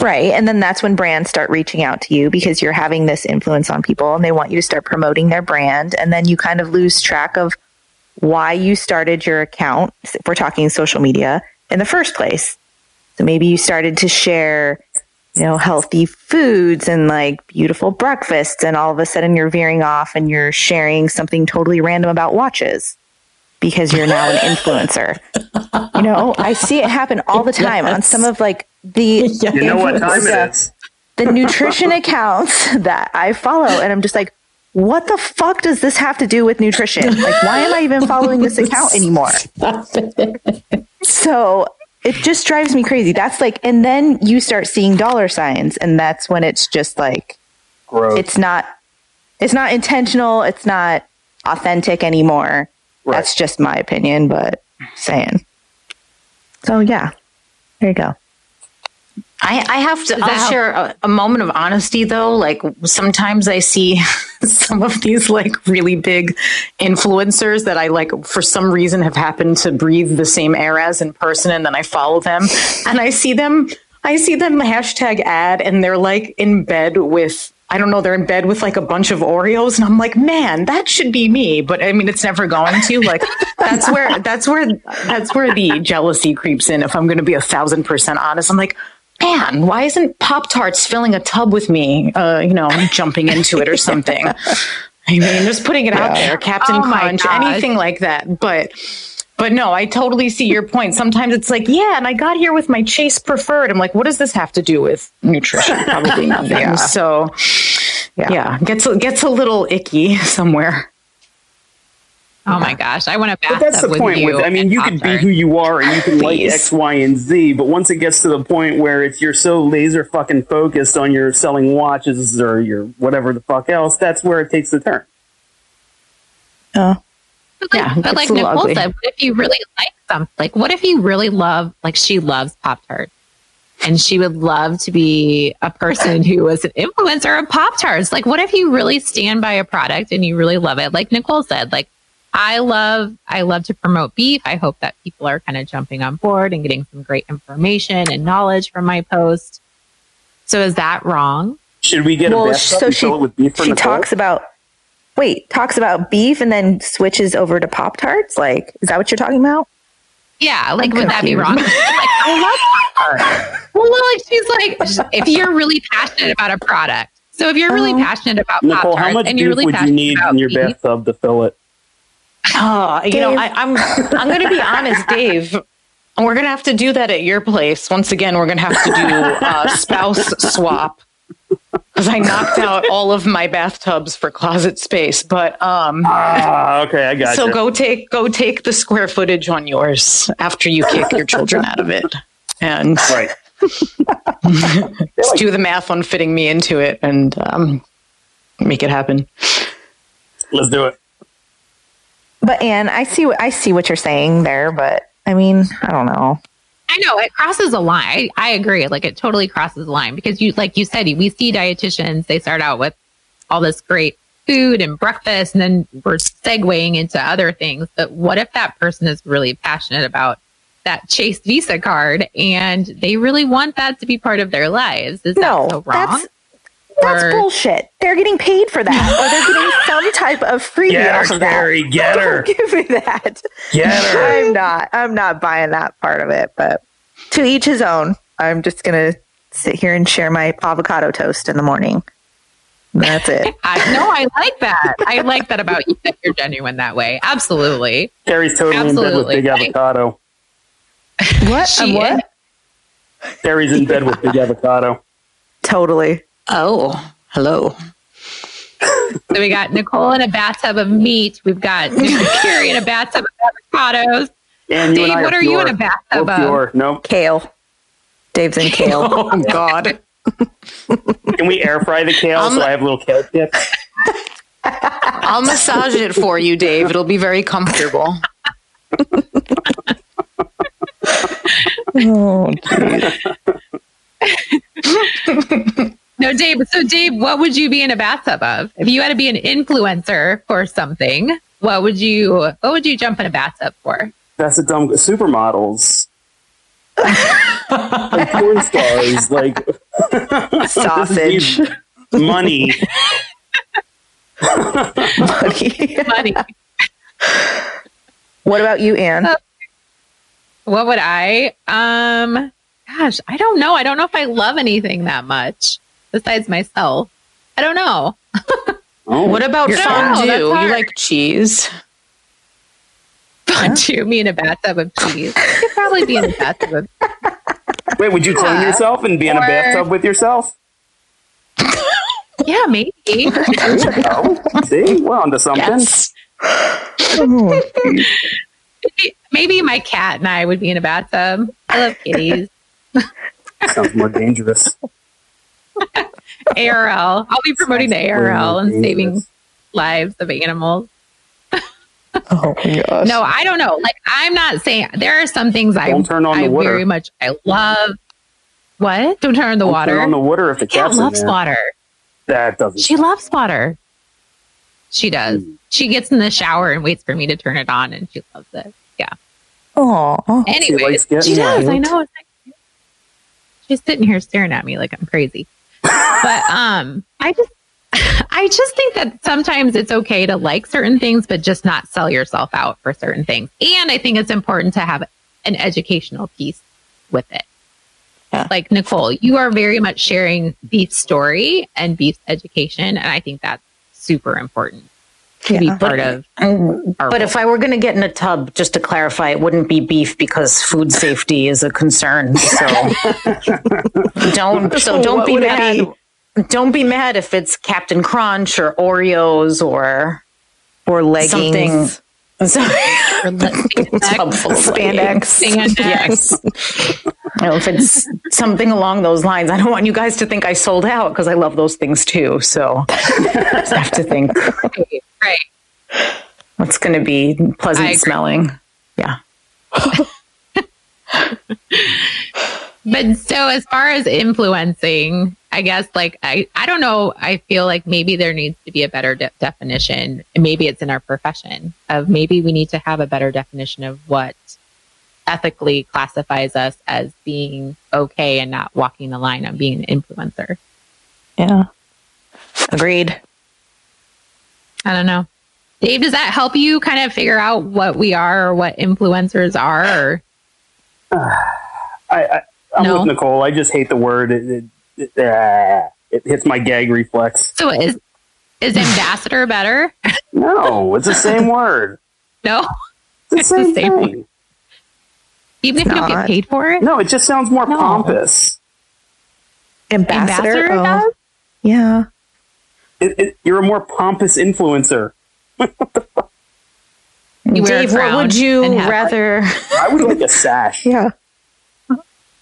Right. And then that's when brands start reaching out to you because you're having this influence on people and they want you to start promoting their brand. And then you kind of lose track of why you started your account, if we're talking social media, in the first place. So maybe you started to share, you know, healthy foods and like beautiful breakfasts, and all of a sudden you're veering off and you're sharing something totally random about watches because you're now an influencer. you know, I see it happen all the time yes. on some of like the you know what time it is. The nutrition accounts that I follow, and I'm just like, what the fuck does this have to do with nutrition? Like, why am I even following this account anymore? so it just drives me crazy. That's like, and then you start seeing dollar signs, and that's when it's just like, Gross. it's not, it's not intentional. It's not authentic anymore. Right. That's just my opinion, but saying. So yeah, there you go. I, I have to. I'll share a, a, moment of honesty, though. Like sometimes I see some of these like really big influencers that I like for some reason have happened to breathe the same air as in person, and then I follow them, and I see them I see them hashtag ad and they're like in bed with I don't know, they're in bed with like a bunch of Oreos and I'm like, man, that should be me. But I mean it's never going to. Like that's where that's where that's where the jealousy creeps in, if I'm gonna be a thousand percent honest. I'm like, man, why isn't Pop Tarts filling a tub with me? Uh, you know, jumping into it or something. I mean, just putting it out there, Captain Oh Crunch, anything like that. But but no, I totally see your point. Sometimes it's like, yeah, and I got here with my Chase preferred. I'm like, what does this have to do with nutrition? Probably nothing. So yeah. gets gets a little icky somewhere. Oh my gosh, I want to But that's the with point. With I mean, you can be who you are, and you can like X, Y, and Z. But once it gets to the point where it's you're so laser fucking focused on your selling watches or your whatever the fuck else, that's where it takes the turn. Oh, But like, Yeah, but like Nicole ugly. said, what if you really like something? Like, what if you really love, like, she loves Pop Tarts and she would love to be a person who was an influencer of Pop Tarts? Like, what if you really stand by a product and you really love it? Like Nicole said, like, I love, I love to promote beef. I hope that people are kind of jumping on board and getting some great information and knowledge from my post. So is that wrong? Should we get a well, bathtub so she with beef for she Nicole? talks about wait talks about beef and then switches over to Pop Tarts. Like, is that what you're talking about? Yeah, like I'm would that be wrong? like, I love her. Well, like she's like, if you're really passionate about a product, so if you're really Oh. passionate about Nicole, Pop-Tarts and you're really would you passionate need about in your beef, bathtub to fill it? Oh, you know, Dave. I, I'm I'm going to be honest, Dave. We're going to have to do that at your place. Once again, we're going to have to do uh, spouse swap because I knocked out all of my bathtubs for closet space. But um, Ah, okay, I got so you. go take go take the square footage on yours after you kick your children out of it, and Right. just do the math on fitting me into it and um, make it happen. Let's do it. But Anne, I see what I see what you're saying there, but I mean, I don't know. I know it crosses a line. I, I agree. Like it totally crosses a line because you, like you said, we see dietitians. They start out with all this great food and breakfast, and then we're segueing into other things. But what if that person is really passionate about that Chase Visa card and they really want that to be part of their lives? Is No, that so wrong? that's that's Or- bullshit. They're getting paid for that, or they're getting some type of freebie Get off her, of that. Carrie. Get her. Don't give me that. Get her. I'm not. I'm not buying that part of it. But to each his own. I'm just gonna sit here and share my avocado toast in the morning. That's it. I no, I like that. I like that about you that you're genuine that way. Absolutely. Carrie's totally in bed with big avocado. What? She I'm what? Carrie's in bed with big avocado. Totally. Oh, hello. So we got Nicole in a bathtub of meat. We've got Carrie in a bathtub of avocados. And you Dave, what are you in a bathtub of? pure. Nope. Kale. Dave's in kale. Oh God. Can we air fry the kale Um, so I have little kale chips? I'll massage it for you, Dave. It'll be very comfortable. oh, geez. No, Dave. So, Dave, what would you be in a bathtub of? If you had to be an influencer for something, what would you what would you jump in a bathtub for? That's a dumb supermodels. like porn stars, like Sausage. money. Money. what about you, Anne? what would I? Um, gosh, I don't know. I don't know if I love anything that much besides myself. I don't know. Oh, What about You're- fondue? You like cheese? Fondue, me in a bathtub of cheese. I could probably be in a bathtub of wait, would you clone Yeah. yourself and be in a bathtub with yourself? Yeah, maybe. See, we're onto something. Yes. Oh, maybe. Maybe my cat and I would be in a bathtub. I love kitties. Sounds more dangerous. ARL. I'll be promoting the Sounds way more ARL and saving lives of animals. oh my gosh. No, I don't know. Like I'm not saying there are some things I Don't turn on the I water. very much I love. What? Don't turn on the Don't water. turn on the water if the cat cat's loves there. water. That doesn't. She loves water. She does. Mm. She gets in the shower and waits for me to turn it on, and she loves it. Yeah. Aw. Anyways, likes getting she does. wet. I know. She's sitting here staring at me like I'm crazy. But um, I just I just think that sometimes it's okay to like certain things, but just not sell yourself out for certain things. And I think it's important to have an educational piece with it. Yeah. Like Nicole, you are very much sharing beef story and beef education. And I think that's super important to yeah. be part but, of. but role. if I were going to get in a tub, just to clarify, it wouldn't be beef because food safety is a concern. So don't so don't be mad. Be? Don't be mad if it's Captain Crunch or Oreos or or leggings. Something, spandex. spandex. Yes. know, if it's something along those lines, I don't want you guys to think I sold out because I love those things too. So I have to think. Right. What's going to be pleasant smelling? Yeah. but so as far as influencing, I guess like I I don't know. I feel like maybe there needs to be a better de- definition. Maybe it's in our profession of maybe we need to have a better definition of what ethically classifies us as being okay and not walking the line of being an influencer. Yeah. Agreed. I don't know. Dave, does that help you kind of figure out what we are or what influencers are? Or? Uh, I, I, am no? with Nicole. I just hate the word. It, it, it, uh, it hits my gag reflex. So is is ambassador better? no, it's the same word. No, it's the same, it's the same thing. Even if you don't get paid for it? No, it just sounds more no. pompous. Ambassador? Ambassador oh. Yeah. It, it, you're a more pompous influencer. Dave, what would you rather? I would like a sash. Yeah.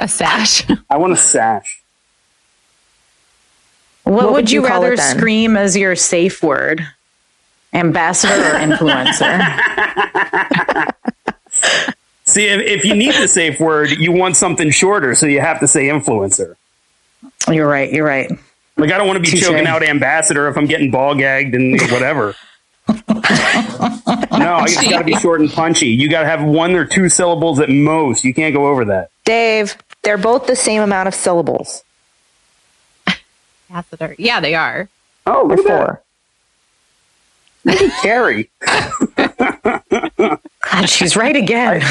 A sash. I want a sash. What, what would, would, you, you rather scream as your safe word? Ambassador or influencer? See, if, if you need the safe word, you want something shorter, so you have to say influencer. You're right. You're right. Like, I don't want to be Touché. choking out ambassador if I'm getting ball gagged and whatever. no, it's got to be short and punchy. You got to have one or two syllables at most. You can't go over that. Dave, they're both the same amount of syllables. Ambassador. Yeah, they are. Oh, look at Look at Carrie. God, she's right again.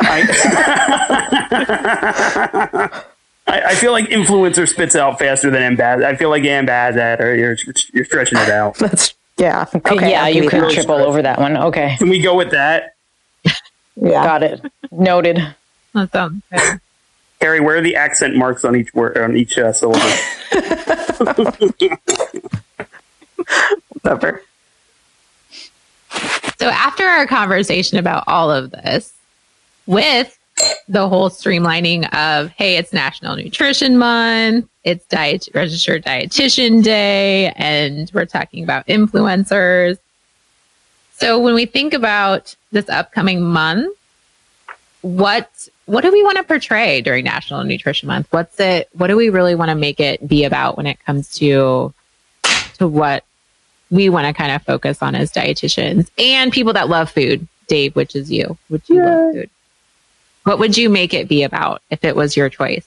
I, I, I, feel like influencer spits out faster than ambassador. I feel like ambassador, you're you're stretching it out. That's yeah. Okay, yeah, you can triple over that one. Okay. Can we go with that? yeah. Got it. Noted. That sounds good. Harry, where are the accent marks on each word on each uh, syllable? Whatever. So after our conversation about all of this, with the whole streamlining of, hey, it's National Nutrition Month, it's diet registered dietitian day, and we're talking about influencers. So when we think about this upcoming month, what what do we want to portray during National Nutrition Month? What's it what do we really want to make it be about when it comes to to what we want to kind of focus on as dietitians and people that love food. Dave, which is you, would you yeah. love food? What would you make it be about if it was your choice?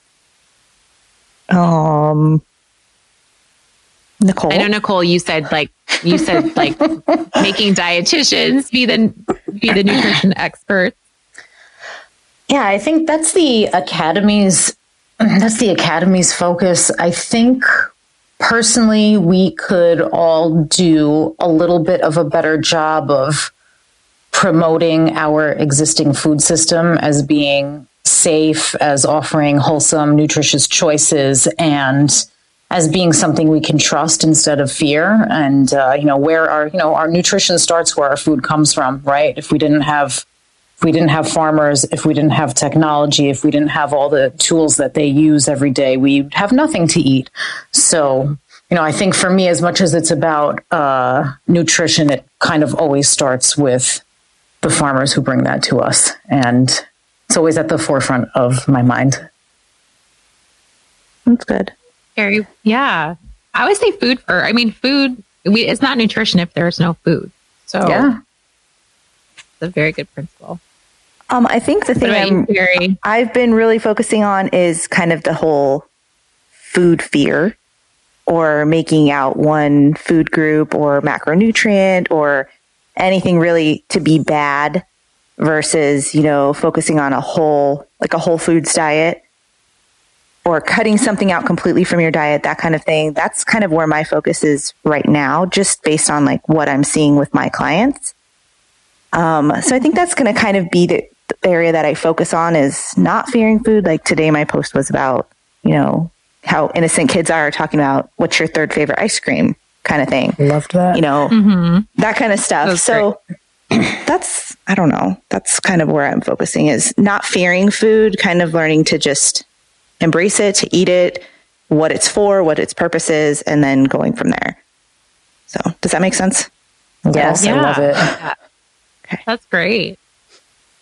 Um, Nicole. I know Nicole. You said like you said like making dietitians be the be the nutrition experts. Yeah, I think that's the academy's that's the academy's focus. I think personally, we could all do a little bit of a better job of promoting our existing food system as being safe, as offering wholesome, nutritious choices, and as being something we can trust instead of fear. And uh, you know, where our you know our nutrition starts where our food comes from, right? If we didn't have if we didn't have farmers, if we didn't have technology, if we didn't have all the tools that they use every day, we'd have nothing to eat. So, you know, I think for me, as much as it's about uh, nutrition, it kind of always starts with the farmers who bring that to us. And it's always at the forefront of my mind. That's good. Carrie, yeah. I always say food for, I mean, food, we, it's not nutrition if there's no food. So, yeah. It's a very good principle. Um, I think the thing you, I'm, I've been really focusing on is kind of the whole food fear or making out one food group or macronutrient or anything really to be bad versus, you know, focusing on a whole, like a whole foods diet or cutting something out completely from your diet, that kind of thing. That's kind of where my focus is right now, just based on like what I'm seeing with my clients. Um, so I think that's going to kind of be the, the area that I focus on is not fearing food. Like today, my post was about, you know, how innocent kids are talking about what's your third favorite ice cream kind of thing, Loved that. you know, Mm-hmm. that kind of stuff. That's so that's, I don't know, that's kind of where I'm focusing is not fearing food, kind of learning to just embrace it, to eat it, what it's for, what its purpose is, and then going from there. So does that make sense? yes, I love it. That's great.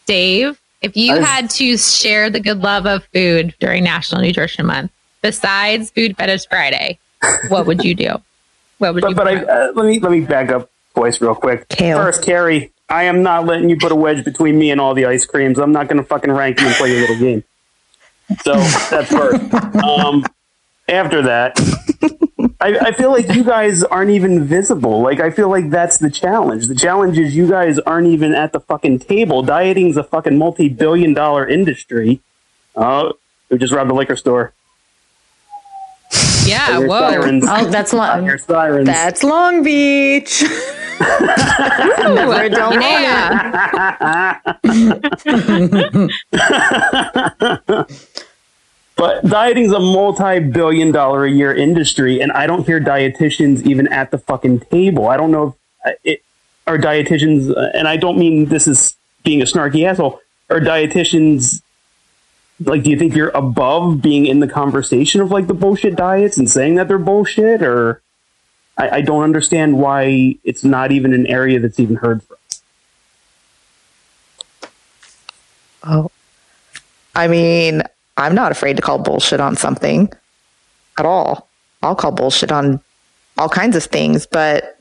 Dave, if you was- had to share the good love of food during National Nutrition Month, besides Food Fetish Friday, what would you do? Would But, but I, uh, let me let me back up twice real quick. Kale. First, Carrie, I am not letting you put a wedge between me and all the ice creams. I'm not going to fucking rank you and play your little game. So that's first. Um, after that, I, I feel like you guys aren't even visible. Like I feel like that's the challenge. The challenge is you guys aren't even at the fucking table. Dieting's a fucking multi-billion-dollar industry. Oh, we just robbed a liquor store. Yeah, whoa. sirens. Oh, that's long. Your sirens. That's Long Beach. Never a dull moment. Yeah. But dieting's a multi-billion dollar a year industry, and I don't hear dietitians even at the fucking table. I don't know if uh, it are dietitians, uh, and I don't mean this is being a snarky asshole. Are dietitians like? Do you think you're above being in the conversation of like the bullshit diets and saying that they're bullshit, or I, I don't understand why it's not even an area that's even heard from. Oh, I mean, I'm not afraid to call bullshit on something at all. I'll call bullshit on all kinds of things, but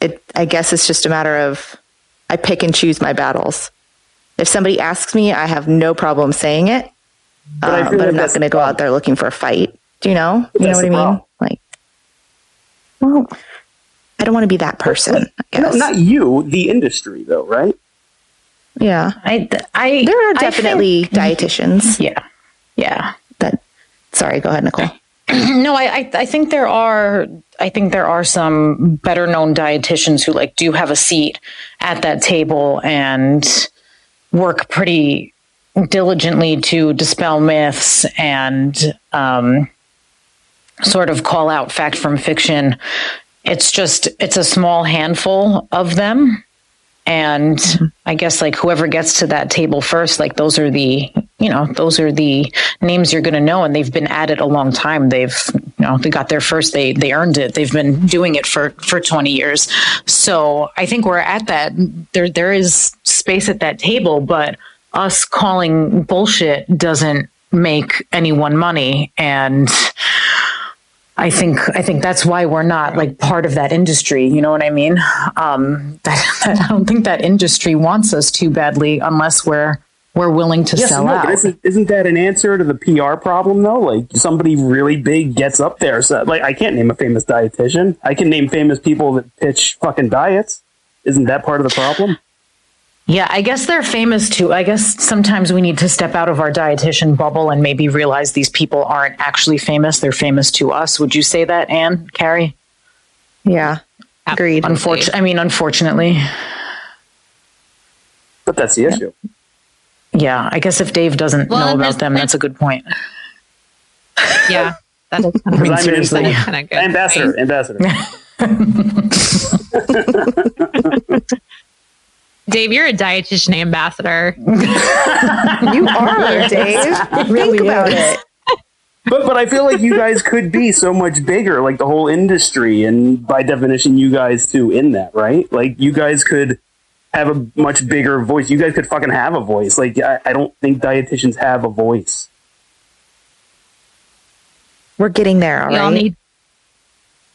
it, I guess it's just a matter of I pick and choose my battles. If somebody asks me, I have no problem saying it, But I uh, feel but like I'm not going to go out there looking for a fight. Do you know? You know what I mean? problem. Like, well, I don't want to be that person. I No, not you, the industry, though, right? yeah, I, I, there are I think- definitely dietitians yeah, yeah. that. Sorry, go ahead, Nicole. no, I, I, I think there are. I think there are some better known dietitians who like do have a seat at that table and work pretty diligently to dispel myths and um, sort of call out fact from fiction. It's just it's a small handful of them, and I guess like whoever gets to that table first, like those are the you know those are the names you're going to know, and they've been at it a long time. They've you know they got there first, they they earned it. They've been doing it for for 20 years. So I think we're at that. There there is space at that table, but us calling bullshit doesn't make anyone money and I think I think that's why we're not like part of that industry. You know what I mean? Um, that, that, I don't think that industry wants us too badly unless we're we're willing to Yes, sell no, out. isn't, isn't that an answer to the PR problem though? Like somebody really big gets up there. So, like I can't name a famous dietitian. I can name famous people that pitch fucking diets. Isn't that part of the problem? Yeah, I guess they're famous too. I guess sometimes we need to step out of our dietitian bubble and maybe realize these people aren't actually famous. They're famous to us. Would you say that, Anne, Carrie? Yeah, agreed. Unfortunately, I mean, unfortunately, But that's the issue. yeah. I guess if Dave doesn't Well, know about them, that's a good point. Yeah. That's Because I'm seriously. influencer. kind of good. Ambassador, ambassador. Ambassador. Dave, you're a dietitian ambassador. You are, Dave. Think about it. But but I feel like you guys could be so much bigger, like the whole industry, and by definition, you guys too in that, right? Like you guys could have a much bigger voice. You guys could fucking have a voice. Like I, I don't think dietitians have a voice. We're getting there, all We all right? need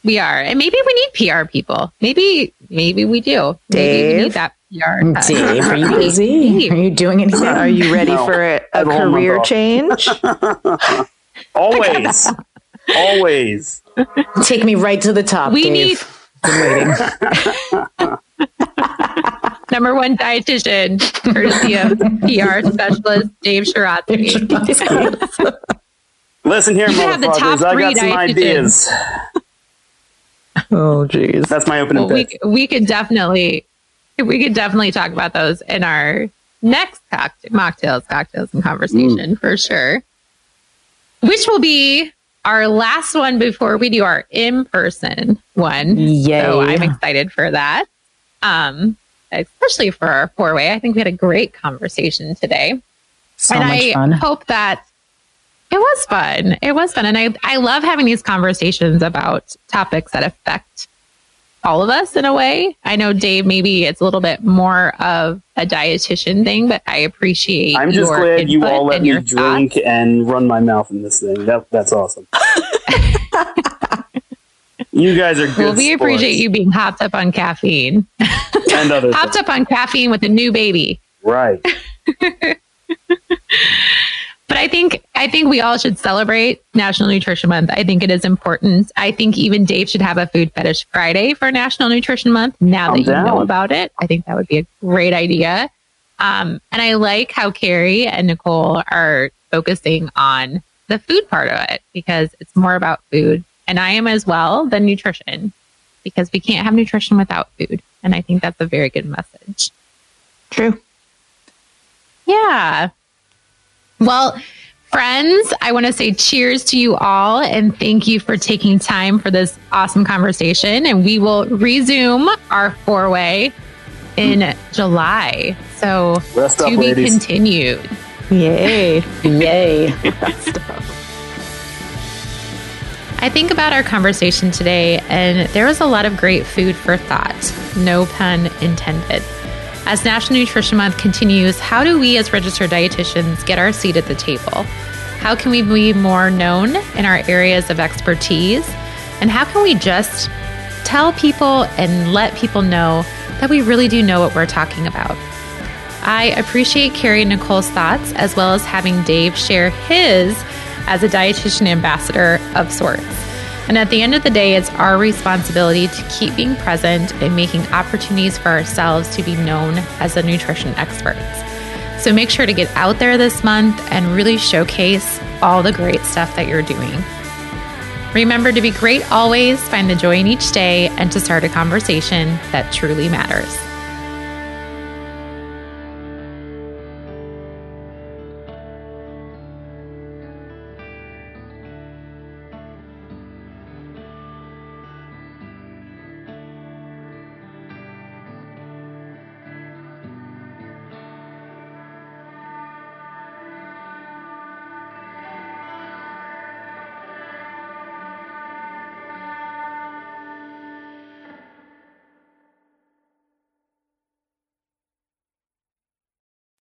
We are. And maybe we need PR people. Maybe, maybe we do. Maybe we Dave? need that PR. Dave, are you busy? Are you doing anything? Are you ready No, for a, I a have a career change? Always. Always. Take me right to the top. We Dave. need Been waiting. number one dietitian, courtesy of PR specialist Dave Shirazi. Listen here, You have the top motherfuckers. I three got some dietitians. ideas. Oh, jeez. That's my opening Well, we pitch. we could definitely we could definitely talk about those in our next cocktail, mocktails, cocktails, and conversation for sure. Which will be our last one before we do our in person one. Yay. So I'm excited for that. Um, especially for our four way. I think we had a great conversation today. so and much I fun. hope that it was fun. It was fun. And I, I love having these conversations about topics that affect all of us in a way. I know, Dave, maybe it's a little bit more of a dietitian thing, but I appreciate I'm just glad you all let me drink thoughts. and run my mouth in this thing. That, that's awesome. you guys are good. Well, we sports. appreciate you being hopped up on caffeine. and other hopped things. up on caffeine with a new baby. Right. But I think I think we all should celebrate National Nutrition Month. I think it is important. I think even Dave should have a food fetish Friday for National Nutrition Month. Now I'm that you know about it, I think that would be a great idea. Um, and I like how Carrie and Nicole are focusing on the food part of it because it's more about food, and I am as well than nutrition because we can't have nutrition without food. And I think that's a very good message. True. Yeah. Well, friends, I want to say cheers to you all and thank you for taking time for this awesome conversation. And we will resume our four way in July. So Rest to up, be ladies. continued. Yay. Yay. I think about our conversation today, and there was a lot of great food for thought, no pun intended. As National Nutrition Month continues, how do we as registered dietitians get our seat at the table? How can we be more known in our areas of expertise? And how can we just tell people and let people know that we really do know what we're talking about? I appreciate Carrie Nicole's thoughts, as well as having Dave share his as a dietitian ambassador of sorts. And at the end of the day, it's our responsibility to keep being present and making opportunities for ourselves to be known as the nutrition experts. So make sure to get out there this month and really showcase all the great stuff that you're doing. Remember to be great always, find the joy in each day, and to start a conversation that truly matters.